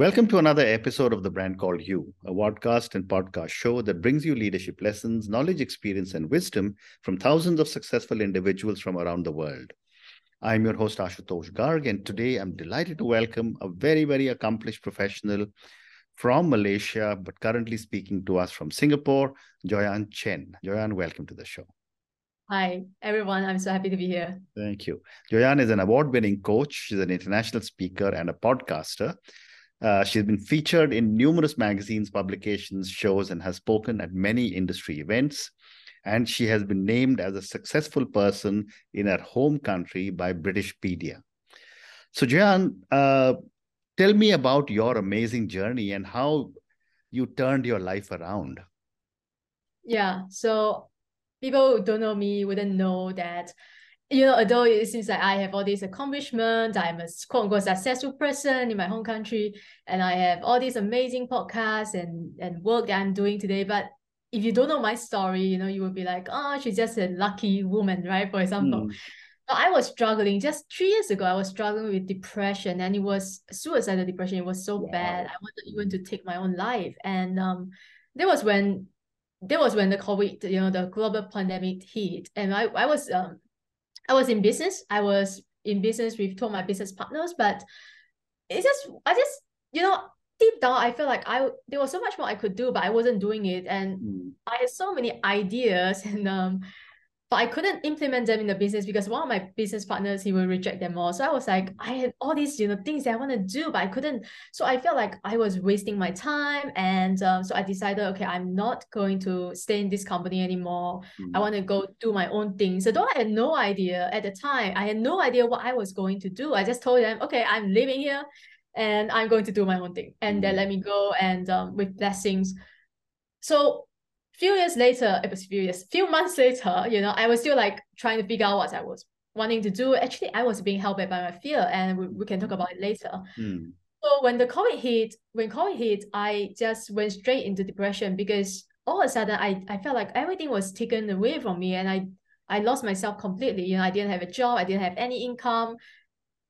Welcome to another episode of The Brand Called You, a podcast and podcast show that brings you leadership lessons, knowledge, experience, and wisdom from thousands of successful individuals from around the world. I'm your host, Ashutosh Garg, and today I'm delighted to welcome a very, very accomplished professional from Malaysia, but currently speaking to us from Singapore, Joyan Chan. Joyan, welcome to the show. Hi, everyone. I'm so happy to be here. Thank you. Joyan is an award winning coach, she's an international speaker and a podcaster. Uh, she's been featured in numerous magazines, publications, shows, and has spoken at many industry events. And she has been named as a successful person in her home country by British Britishpedia. So, Jan, uh, tell me about your amazing journey and how you turned your life around. Yeah. So, people who don't know me wouldn't know that you know, although it seems like I have all these accomplishments, I'm a quote unquote successful person in my home country, and I have all these amazing podcasts and, and work that I'm doing today. But if you don't know my story, you know, you will be like, oh, she's just a lucky woman, right? For example. Mm. I was struggling just three years ago. I was struggling with depression, and it was suicidal depression. It was so wow. bad. I wanted even to take my own life, and um, there was when there was when the COVID, you know, the global pandemic hit, and I I was um I was in business. I was in business with two of my business partners, but it's just I just you know deep down I feel like I there was so much more I could do, but I wasn't doing it, and mm. I had so many ideas and um but I couldn't implement them in the business because one of my business partners he will reject them all. So I was like, I had all these you know things that I want to do, but I couldn't. So I felt like I was wasting my time, and um, so I decided, okay, I'm not going to stay in this company anymore. Mm-hmm. I want to go do my own thing. So though I had no idea at the time, I had no idea what I was going to do. I just told them, okay, I'm living here, and I'm going to do my own thing, and mm-hmm. they let me go, and um, with blessings. So few years later, it was few years, few months later, you know, I was still like trying to figure out what I was wanting to do. Actually, I was being held back by my fear, and we, we can talk about it later. Mm. So when the COVID hit, when COVID hit, I just went straight into depression because all of a sudden I, I felt like everything was taken away from me and I I lost myself completely. You know, I didn't have a job, I didn't have any income,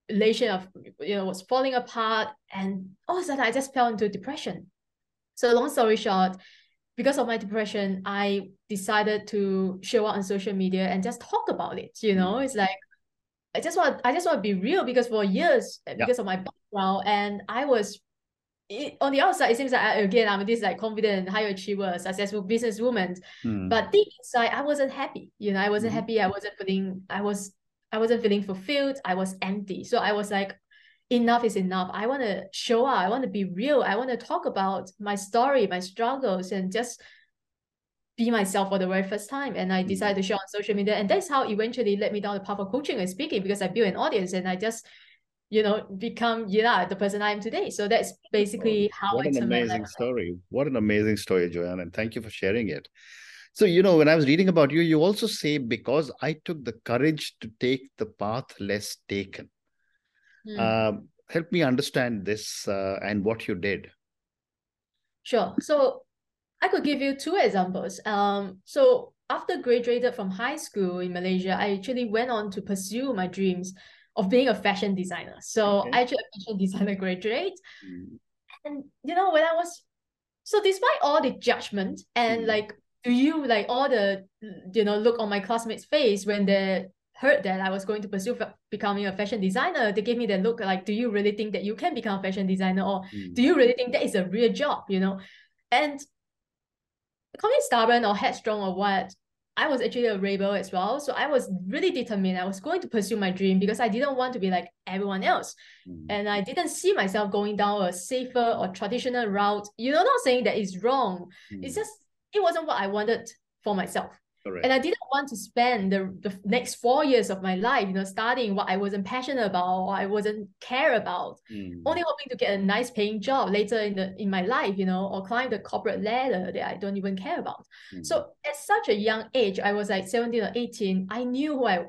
relation of you know was falling apart, and all of a sudden I just fell into depression. So long story short, because of my depression, I decided to show up on social media and just talk about it. You know, mm. it's like I just want I just want to be real because for years yeah. because of my background and I was it, on the outside it seems like I, again I'm this like confident high achiever successful businesswoman mm. but deep inside I wasn't happy you know I wasn't mm. happy I wasn't feeling I was I wasn't feeling fulfilled I was empty so I was like enough is enough. I want to show up. I want to be real. I want to talk about my story, my struggles, and just be myself for the very first time. And I mm. decided to share on social media. And that's how eventually led me down the path of coaching and speaking because I built an audience and I just, you know, become, yeah, the person I am today. So that's basically how what I an amazing story. What an amazing story, Joanne. And thank you for sharing it. So, you know, when I was reading about you, you also say, because I took the courage to take the path less taken. Mm. help me understand this uh, and what you did. Sure. So I could give you two examples. Um, so after graduated from high school in Malaysia, I actually went on to pursue my dreams of being a fashion designer. So okay. I actually a fashion designer graduate. Mm. And you know, when I was so despite all the judgment and mm. like do you like all the you know look on my classmates' face when they heard that I was going to pursue becoming a fashion designer, they gave me that look like, do you really think that you can become a fashion designer? Or mm. do you really think that is a real job? You know? And calling stubborn or headstrong or what, I was actually a rebel as well. So I was really determined. I was going to pursue my dream because I didn't want to be like everyone else. Mm. And I didn't see myself going down a safer or traditional route. You know, not saying that it's wrong. Mm. It's just, it wasn't what I wanted for myself. Correct. And I didn't want to spend the, the next four years of my life, you know, studying what I wasn't passionate about or I wasn't care about, mm. only hoping to get a nice paying job later in the in my life, you know, or climb the corporate ladder that I don't even care about. Mm. So at such a young age, I was like 17 or 18, I knew who I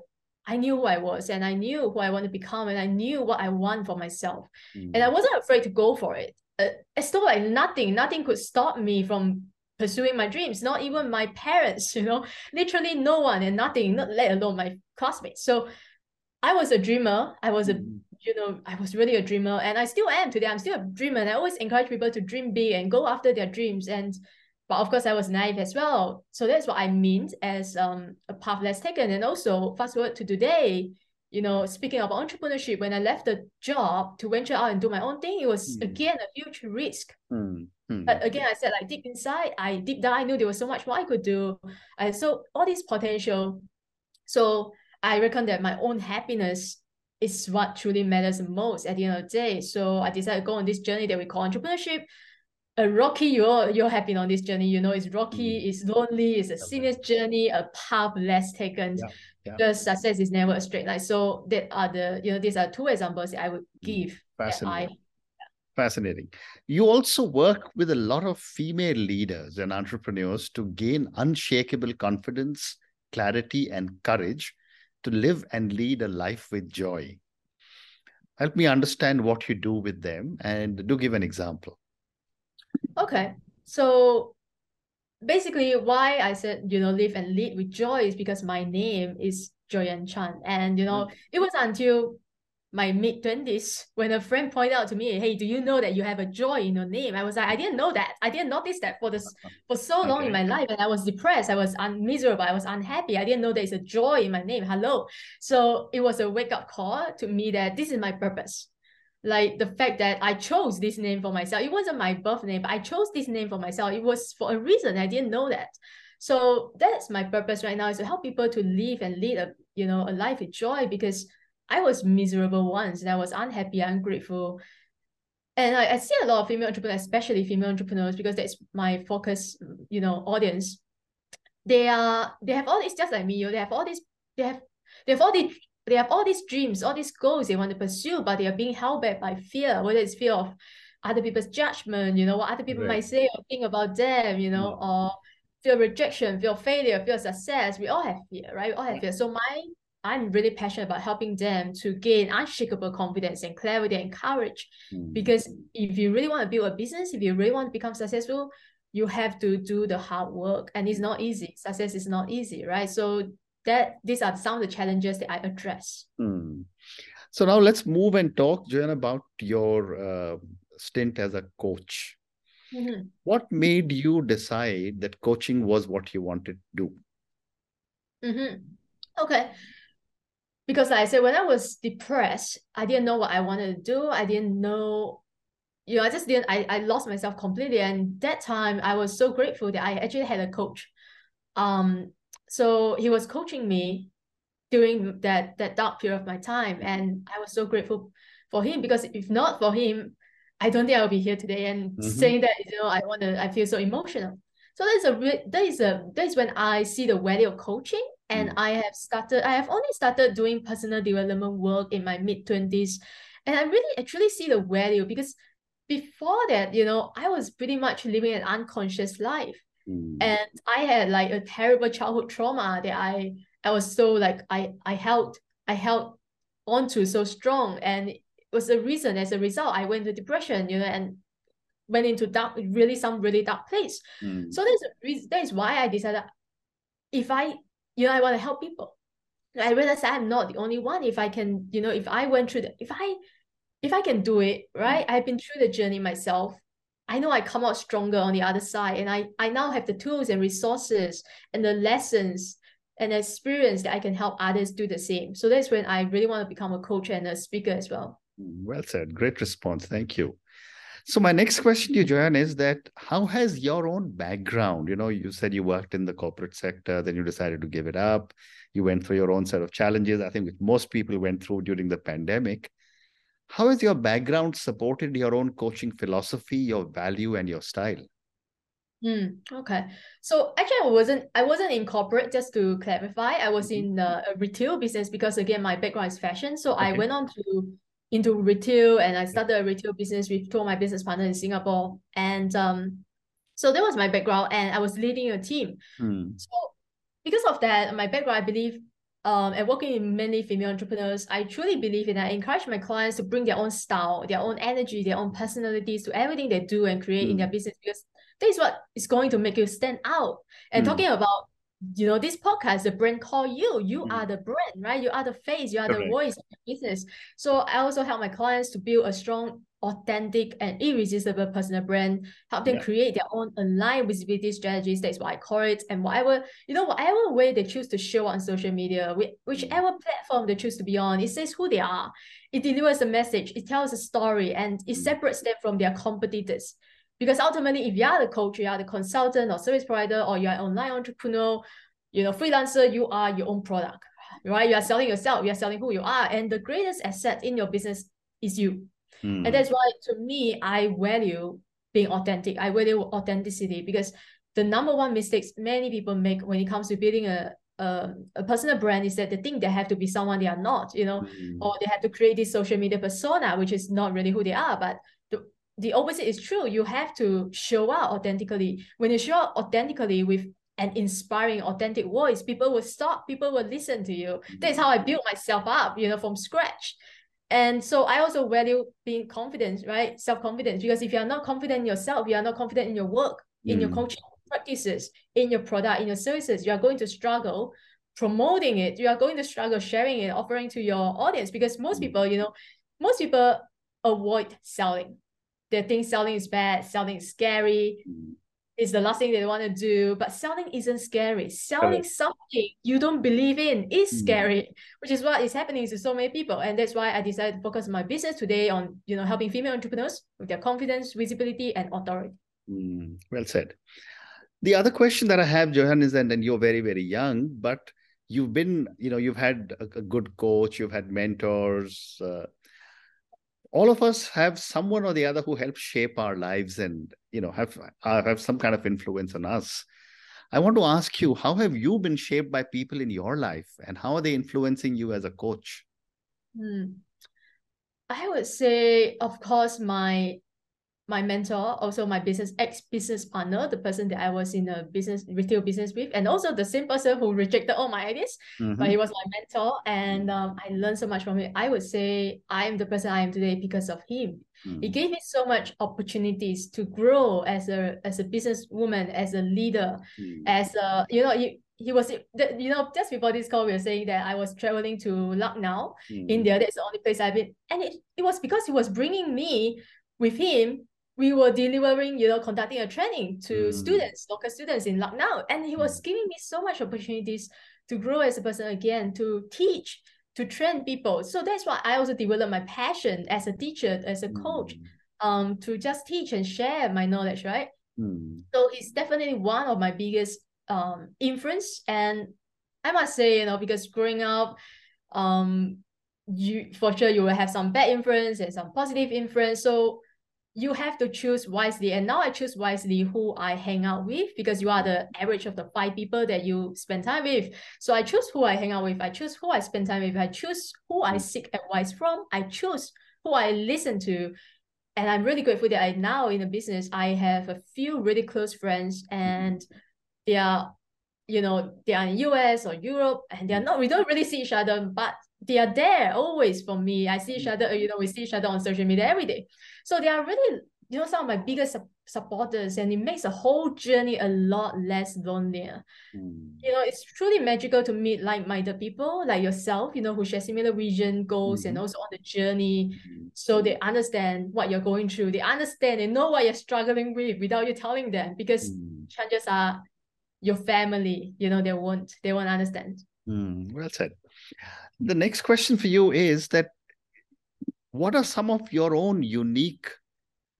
I knew who I was and I knew who I want to become and I knew what I want for myself. Mm. And I wasn't afraid to go for it. Uh, it's still like nothing, nothing could stop me from pursuing my dreams, not even my parents, you know, literally no one and nothing, not let alone my classmates. So I was a dreamer. I was a Mm. you know, I was really a dreamer and I still am today. I'm still a dreamer and I always encourage people to dream big and go after their dreams. And but of course I was naive as well. So that's what I mean as um a path less taken. And also fast forward to today, you know, speaking of entrepreneurship, when I left the job to venture out and do my own thing, it was Mm. again a huge risk. Mm. Mm. But again, I said like deep inside, I deep down I knew there was so much more I could do. And so all this potential. So I reckon that my own happiness is what truly matters most at the end of the day. So I decided to go on this journey that we call entrepreneurship. A rocky, you're you're happy on this journey. You know, it's rocky, mm. it's lonely, it's a serious journey, a path less taken. Yeah, yeah. Because success is never a straight line. So that are the, you know, these are two examples I would mm. give that I Fascinating. Fascinating. You also work with a lot of female leaders and entrepreneurs to gain unshakable confidence, clarity, and courage to live and lead a life with joy. Help me understand what you do with them and do give an example. Okay. So basically why I said, you know, live and lead with joy is because my name is Joyan Chan. And you know, mm. it was until my mid twenties when a friend pointed out to me, "Hey, do you know that you have a joy in your name?" I was like, I didn't know that. I didn't notice that for this uh-huh. for so long in my life, and I was depressed. I was un- miserable. I was unhappy. I didn't know there's a joy in my name. Hello. So it was a wake up call to me that this is my purpose. Like the fact that I chose this name for myself. It wasn't my birth name, but I chose this name for myself. It was for a reason. I didn't know that. So that's my purpose right now is to help people to live and lead a you know a life with joy because I was miserable once and I was unhappy, ungrateful. And I, I see a lot of female entrepreneurs, especially female entrepreneurs, because that's my focus, you know, audience. They are they have all these just like me, you know, they have all these, they have they have all these they have all these dreams, all these goals they want to pursue, but they are being held back by fear, whether it's fear of other people's judgment, you know, what other people Right. might say or think about them, you know, Yeah. or fear of rejection, fear of failure, fear of success. We all have fear, right? We all have fear. So my I'm really passionate about helping them to gain unshakable confidence and clarity and courage. Mm. Because if you really want to build a business, if you really want to become successful, you have to do the hard work. And it's not easy. Success is not easy, right? So that these are some of the challenges that I address. Hmm. So now let's move and talk, Joanne, about your uh, stint as a coach. Mhm. What made you decide that coaching was what you wanted to do? Mhm. Okay. Because like I said, when I was depressed, I didn't know what I wanted to do. I didn't know, you know, I just didn't, I, I lost myself completely. And that time I was so grateful that I actually had a coach. Um, so he was coaching me during that that dark period of my time. And I was so grateful for him because if not for him, I don't think I would be here today. And Mhm. saying that, you know, I want to, I feel so emotional. So that's a re- that is a that is when I see the value of coaching, and Mm. I have started. I have only started doing personal development work in my mid twenties, and I really actually see the value because before that, you know, I was pretty much living an unconscious life, Hmm. and I had like a terrible childhood trauma that I I was so like I I held I held onto so strong, and it was a reason. As a result, I went to depression, you know, and went into dark, really some really dark place. Hmm. So that's the reason. That is why I decided if I, you know, I want to help people. I realized I'm not the only one. If I can, you know, if I went through the, if I, if I can do it, right? I've been through the journey myself. I know I come out stronger on the other side, and I I now have the tools and resources and the lessons and experience that I can help others do the same. So that's when I really want to become a coach and a speaker as well. Well said. Great response. Thank you. So my next question to you, Joanne, is that how has your own background? You know, you said you worked in the corporate sector, then you decided to give it up. You went through your own set of challenges. I think which most people went through during the pandemic. How has your background supported your own coaching philosophy, your value, and your style? Mm, okay. So actually I wasn't I wasn't in corporate, just to clarify. I was Mhm. in uh, a retail business because again my background is fashion. So I went on to into retail and I started a retail business with two of my business partners in Singapore. And um so that was my background and I was leading a team. Hmm. So because of that, my background, I believe, um, and working in many female entrepreneurs, I truly believe in. I encourage my clients to bring their own style, their own energy, their own personalities to everything they do and create in their Mm. business because that is what is going to make you stand out. And Mm. talking about you know, this podcast, the brand call you. You Mm. are the brand, right? You are the face, you are the voice of the business. So I also help my clients to build a strong, authentic, and irresistible personal brand, help them Yeah. create their own aligned visibility strategies. That's what I call it. And whatever, you know, whatever way they choose to show on social media, whi- whichever platform they choose to be on, it says who they are. It delivers a message, it tells a story, and it Mm. separates them from their competitors. Because ultimately, if you are the coach, you are the consultant or service provider, or you are an online entrepreneur, you know, freelancer, you are your own product, right? You are selling yourself, you are selling who you are. And the greatest asset in your business is you. Mm. And that's why, to me, I value being authentic. I value authenticity because the number one mistakes many people make when it comes to building a, a, a personal brand is that they think they have to be someone they are not, you know, Mm. or they have to create this social media persona, which is not really who they are. But the, the opposite is true. You have to show up authentically. When you show up authentically with an inspiring, authentic voice, people will stop, people will listen to you. That's how I built myself up, you know, from scratch. And so I also value being confident, right? Self-confidence. Because if you are not confident in yourself, you are not confident in your work, in your Mm. coaching practices, in your product, in your services, you are going to struggle promoting it. You are going to struggle sharing it, offering to your audience. Because most Mm. people, you know, most people avoid selling. They think selling is bad, selling is scary, Mm. It's the last thing they want to do. But selling isn't scary. Selling something you don't believe in is Mm. scary, which is what is happening to so many people. And that's why I decided to focus my business today on, you know, helping female entrepreneurs with their confidence, visibility, and authority. Mm, well said. The other question that I have, Johan, is that and you're very, very young, but you've been, you know, you've had a, a good coach, you've had mentors. Uh, all of us have someone or the other who helps shape our lives and, you know, have uh, have some kind of influence on us. I want to ask you, how have you been shaped by people in your life, and how are they influencing you as a coach? Hmm. I would say, of course, my my mentor, also my business ex-business partner, the person that I was in a business retail business with, and also the same person who rejected all my ideas, but Mhm. he was my mentor, and um, I learned so much from him. I would say I am the person I am today because of him. He Mm. gave me so much opportunities to grow as a as a businesswoman, as a leader, Mm. as a you know he, he was you know just before this call we were saying that I was traveling to Lucknow, Mm. India. That's the only place I've been, and it, it was because he was bringing me with him. We were delivering, you know, conducting a training to Mm. students, local students in Lucknow, and he was Mm. giving me so much opportunities to grow as a person again, to teach, to train people. So that's why I also developed my passion as a teacher, as a coach, Mm. um, to just teach and share my knowledge, right? Mm. So he's definitely one of my biggest um influence. And I must say, you know, because growing up, um, you for sure you will have some bad influence and some positive influence. So you have to choose wisely. And now I choose wisely who I hang out with because you are the average of the five people that you spend time with. So I choose who I hang out with. I choose who I spend time with. I choose who I seek advice from. I choose who I listen to. And I'm really grateful that I now in the business, I have a few really close friends and they are, you know, they are in US or Europe and they are not, we don't really see each other, but they are there always for me. I see each other, you know, we see each other on social media every day. So they are really, you know, some of my biggest supporters and it makes the whole journey a lot less lonelier. Mm. You know, it's truly magical to meet like-minded people like yourself, you know, who share similar vision, goals, and Mhm. also on the journey. Mm. So they understand what you're going through. They understand, they know what you're struggling with without you telling them because Mm. chances are your family, you know, they won't, they won't understand. Mm, well said. The next question for you is that what are some of your own unique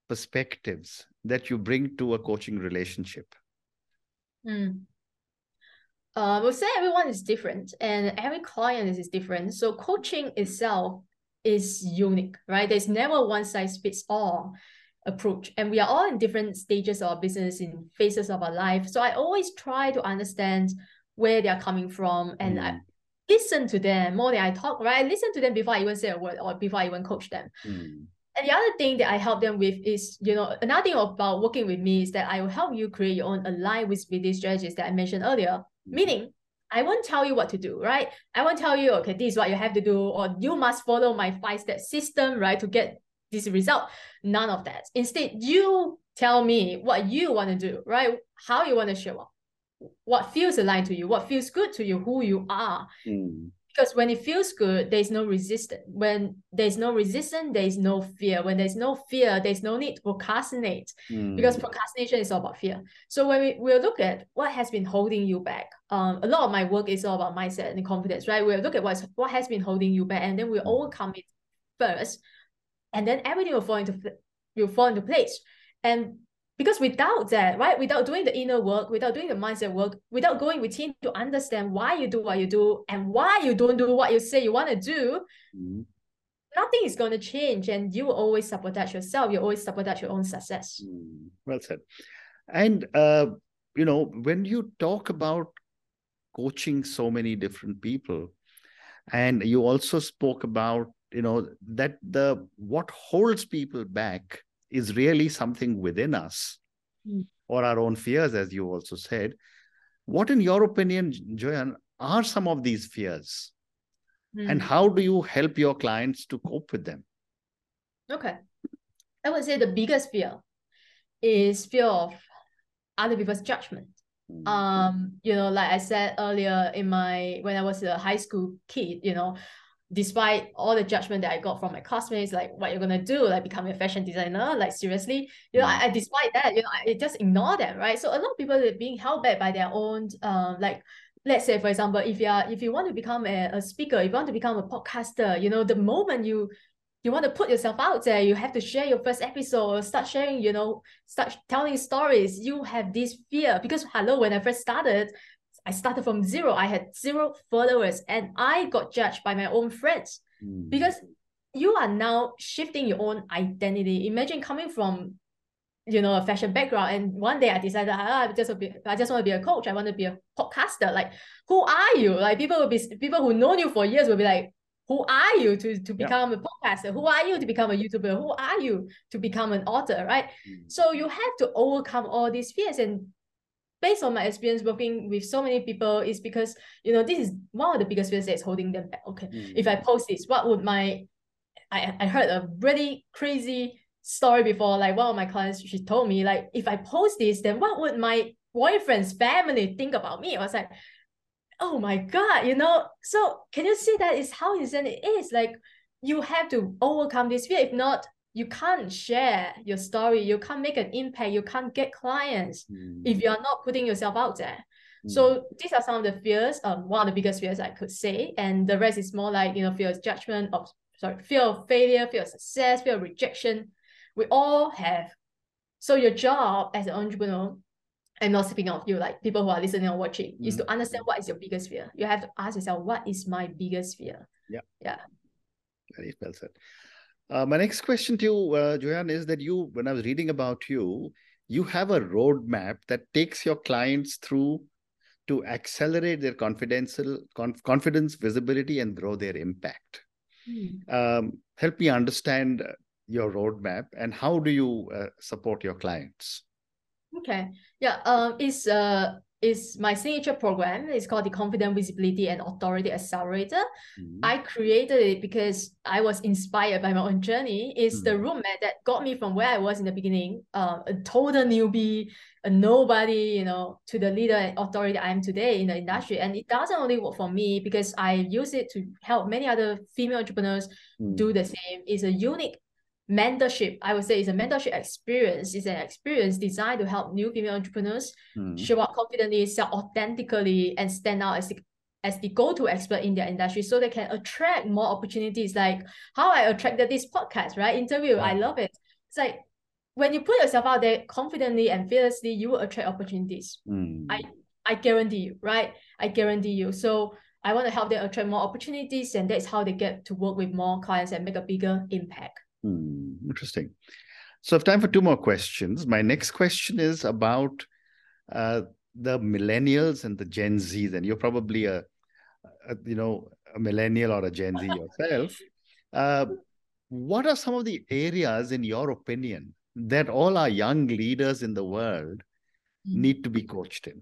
perspectives that you bring to a coaching relationship? Mm. Uh, we'll say everyone is different and every client is, different. So coaching itself is unique, right? There's never one size fits all approach. And we are all in different stages of our business, in phases of our life. So I always try to understand where they're coming from and I Mm, listen to them more than I talk, right? I listen to them before I even say a word or before I even coach them. mm, And the other thing that I help them with is, you know, another thing about working with me is that I will help you create your own aligned visibility strategies that I mentioned earlier. Mhm. Meaning, I won't tell you what to do, right? I won't tell you, okay, this is what you have to do, or you must follow my five-step system, right, to get this result. None of that. Instead, you tell me what you want to do, right? How you want to show up. What feels aligned to you, what feels good to you, who you are. Mm. Because when it feels good, there's no resistance. When there's no resistance, there's no fear. When there's no fear, there's no need to procrastinate. Mm. Because procrastination is all about fear. So when we will look at what has been holding you back, um, a lot of my work is all about mindset and confidence, right? We'll look at what's what has been holding you back, and then we'll Mm. overcome it first, and then everything will fall into will fall into place. And because without that, right, without doing the inner work, without doing the mindset work, without going within to understand why you do what you do and why you don't do what you say you want to do, Mm. nothing is going to change. And you will always sabotage yourself. You always sabotage your own success. Mm. Well said. And uh, you know, when you talk about coaching so many different people, and you also spoke about you know that the what holds people back is really something within us Mm. or our own fears as you also said what in your opinion joyan are some of these fears and Mm. how do you help your clients to cope with them Okay. I would say the biggest fear is fear of other people's judgment. Mm. Um, you know, like I said earlier in my when I was a high school kid, you know, despite all the judgment that I got from my classmates, like what you're gonna do, like become a fashion designer, like seriously, you know, Mm. I, I despite that, you know, I just ignore them, right? So a lot of people are being held back by their own um like let's say for example, if you are if you want to become a, a speaker, if you want to become a podcaster, you know, the moment you you want to put yourself out there, you have to share your first episode, start sharing, you know, start telling stories. You have this fear because hello, when I first started, I started from zero. I had zero followers and I got judged by my own friends Mm. because you are now shifting your own identity. Imagine coming from you know a fashion background and one day I decided ah, I just want to be I just want to be a coach. I want to be a podcaster. Like who are you? Like people will be people who know you for years will be like who are you to, to Yeah. become a podcaster? Who are you to become a YouTuber? Who are you to become an author? Right. Mm. So you have to overcome all these fears. And based on my experience working with so many people, is because you know this is one of the biggest fears that's holding them back. Okay, if I mm. post this, what would my I, I heard a really crazy story before. Like one of my clients, she told me, like, if I post this, then what would my boyfriend's family think about me? I was like, oh my God, you know. So can you see that is how insane it is? Like you have to overcome this fear. If not, you can't share your story. You can't make an impact. You can't get clients Mm. if you are not putting yourself out there. Mm. So these are some of the fears, um, one of the biggest fears I could say, and the rest is more like you know fear of judgment, of sorry, fear of failure, fear of success, fear of rejection. We all have. So your job as an entrepreneur, I'm not speaking of you, like people who are listening or watching, is to understand what is your biggest fear. You have to ask yourself, what is my biggest fear? Yeah. Yeah. Very well said. Uh, my next question to you, uh, Joanne, is that you, when I was reading about you, you have a roadmap that takes your clients through to accelerate their confidential conf- confidence, visibility, and grow their impact. Um, help me understand uh, your roadmap and how do you uh, support your clients? Okay. Yeah. Um. It's uh. It's my signature program. It's called the Confident Visibility and Authority Accelerator. Mhm. I created it because I was inspired by my own journey. It's the Mm. roadmap that got me from where I was in the beginning, uh, a total newbie, a nobody, you know, to the leader and authority I am today in the industry. And it doesn't only work for me because I use it to help many other female entrepreneurs Mm. do the same. It's a unique mentorship. I would say it's a mentorship experience. It's an experience designed to help new female entrepreneurs Mm. show up confidently, sell authentically, and stand out as the, as the go-to expert in their industry so they can attract more opportunities. Like how I attracted this podcast, right? Interview. I love it. It's like when you put yourself out there confidently and fearlessly, you will attract opportunities. Mm. I I guarantee you, right? I guarantee you. So I want to help them attract more opportunities, and that's how they get to work with more clients and make a bigger impact. Hmm, interesting. So, I have time for two more questions. My next question is about uh, the millennials and the Gen Zs, and you're probably a, a you know a millennial or a Gen Z yourself. Uh, what are some of the areas, in your opinion, that all our young leaders in the world Mm. need to be coached in?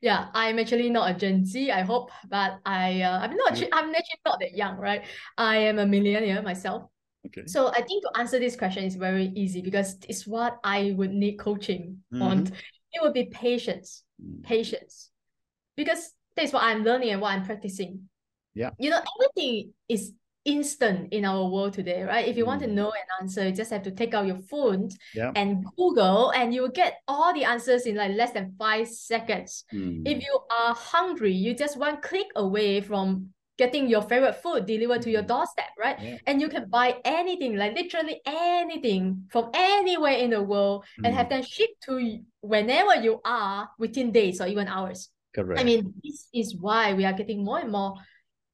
Yeah, I'm actually not a Gen Z, I hope, but I uh, I'm not. I'm actually not that young, right? I am a millennial myself. Okay. So I think to answer this question is very easy because it's what I would need coaching on. it would be patience. Mm. Patience. Because that's what I'm learning and what I'm practicing. Yeah. You know, everything is instant in our world today, right? If you want to Mm. know an answer, you just have to take out your phone Yeah. and Google, and you will get all the answers in like less than five seconds. Mm. If you are hungry, you just one click away from getting your favorite food delivered to your Mhm. doorstep, right? Yeah. And you can buy anything, like literally anything from anywhere in the world and have Mm. them shipped to you whenever you are within days or even hours. Correct. I mean, this is why we are getting more and more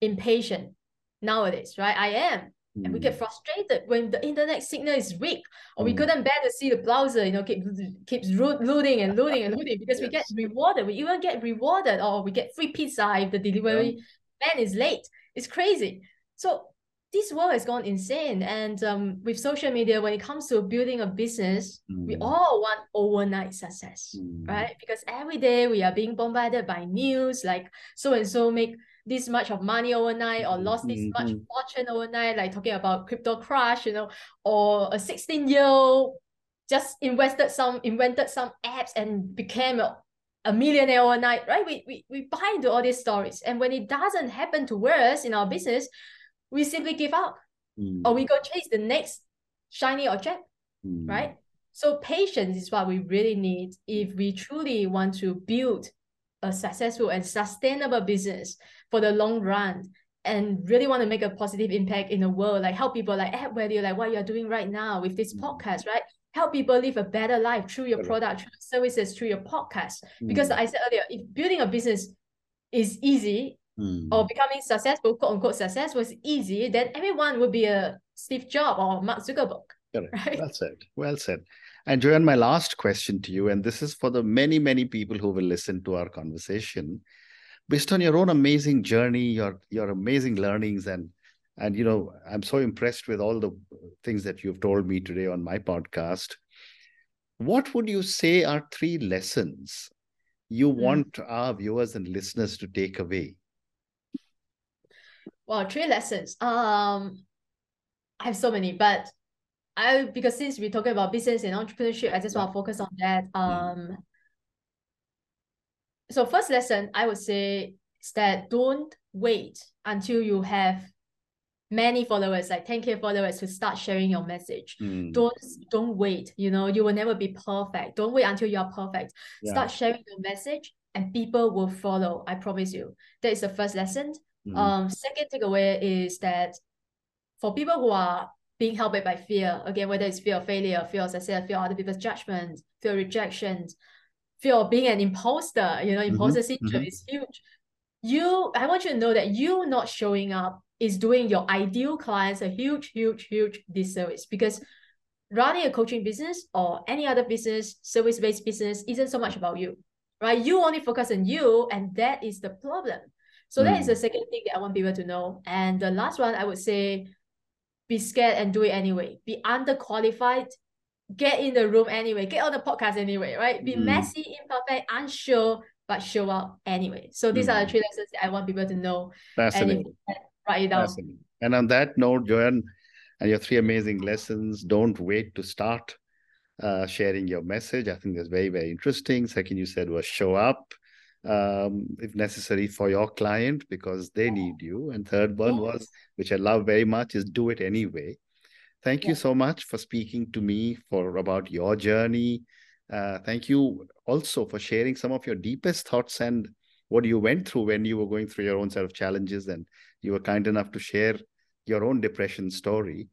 impatient nowadays, right? I am. And we get Mm. frustrated when the internet signal is weak, or we Mm. couldn't bear to see the browser, you know, keep keeps loading and loading and loading because we get rewarded. We even get rewarded, or we get free pizza if the delivery man is late. It's crazy. So this world has gone insane. And um, with social media, when it comes to building a business, we Mm. all want overnight success, Mm. right? Because every day we are being bombarded by news like so and so make this much of money overnight or lost this much Mhm. fortune overnight, like talking about crypto crash, you know, or a 16 year old just invested some invented some apps and became a, a millionaire overnight, right? We, we we buy into all these stories. And when it doesn't happen to us in our business, we simply give up Mm. or we go chase the next shiny object, Mm. right? So patience is what we really need if we truly want to build a successful and sustainable business for the long run and really want to make a positive impact in the world, like help people like add value, like what you're doing right now with this Mm. podcast, right? Help people live a better life through your product, through your services, through your podcast. Because Mm. I said earlier, if building a business is easy Mm. or becoming successful, quote unquote success was easy, then everyone would be a Steve Jobs or Mark Zuckerberg, Correct. right? Well said. Well said. And Joanne, my last question to you, and this is for the many, many people who will listen to our conversation. Based on your own amazing journey, your your amazing learnings, and and you know, I'm so impressed with all the things that you've told me today on my podcast. What would you say are three lessons you Mm. want our viewers and listeners to take away? Well, three lessons. Um, I have so many, but I because since we're talking about business and entrepreneurship, I just want to focus on that. Um, so first lesson I would say is that don't wait until you have many followers, like 10k followers, to start sharing your message. Mm. Don't don't wait. You know, you will never be perfect. Don't wait until you are perfect. Yeah. Start sharing your message, and people will follow. I promise you. That is the first lesson. Mm. Um, second takeaway is that for people who are being held back by fear, again, whether it's fear of failure, fear of success, fear of other people's judgment, fear of rejection, fear of being an imposter, you know, Mhm, imposter syndrome mhm. is huge. You, I want you to know that you not showing up is doing your ideal clients a huge, huge, huge disservice because running a coaching business or any other business, service-based business, isn't so much about you, right? You only focus on you, and that is the problem. So that is Mm. the second thing that I want people to know. And the last one, I would say, be scared and do it anyway. Be underqualified, get in the room anyway, get on the podcast anyway, right? Be Mm. messy, imperfect, unsure, but show up anyway. So these are the Mm. three lessons that I want people to know. Fascinating. write it down. Fascinating. And on that note, Joanne, and your three amazing lessons, don't wait to start uh, sharing your message. I think that's very, very interesting. Second, you said was show up um, if necessary for your client because they need you. And third one was, which I love very much, is do it anyway. Thank you so much for speaking to me for about your journey. Uh, thank you also for sharing some of your deepest thoughts and what you went through when you were going through your own set of challenges and you were kind enough to share your own depression story.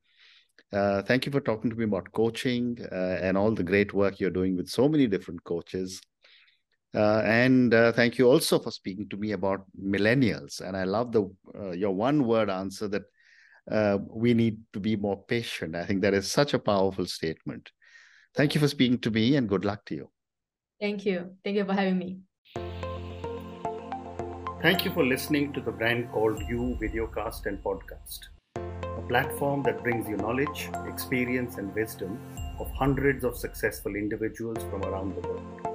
Uh, thank you for talking to me about coaching uh, and all the great work you're doing with so many different coaches. Uh, and uh, thank you also for speaking to me about millennials. And I love the uh, your one word answer that uh, we need to be more patient. I think that is such a powerful statement. Thank you for speaking to me and good luck to you. Thank you. Thank you for having me. Thank you for listening to the brand called You Videocast and Podcast, a platform that brings you knowledge, experience, and wisdom of hundreds of successful individuals from around the world.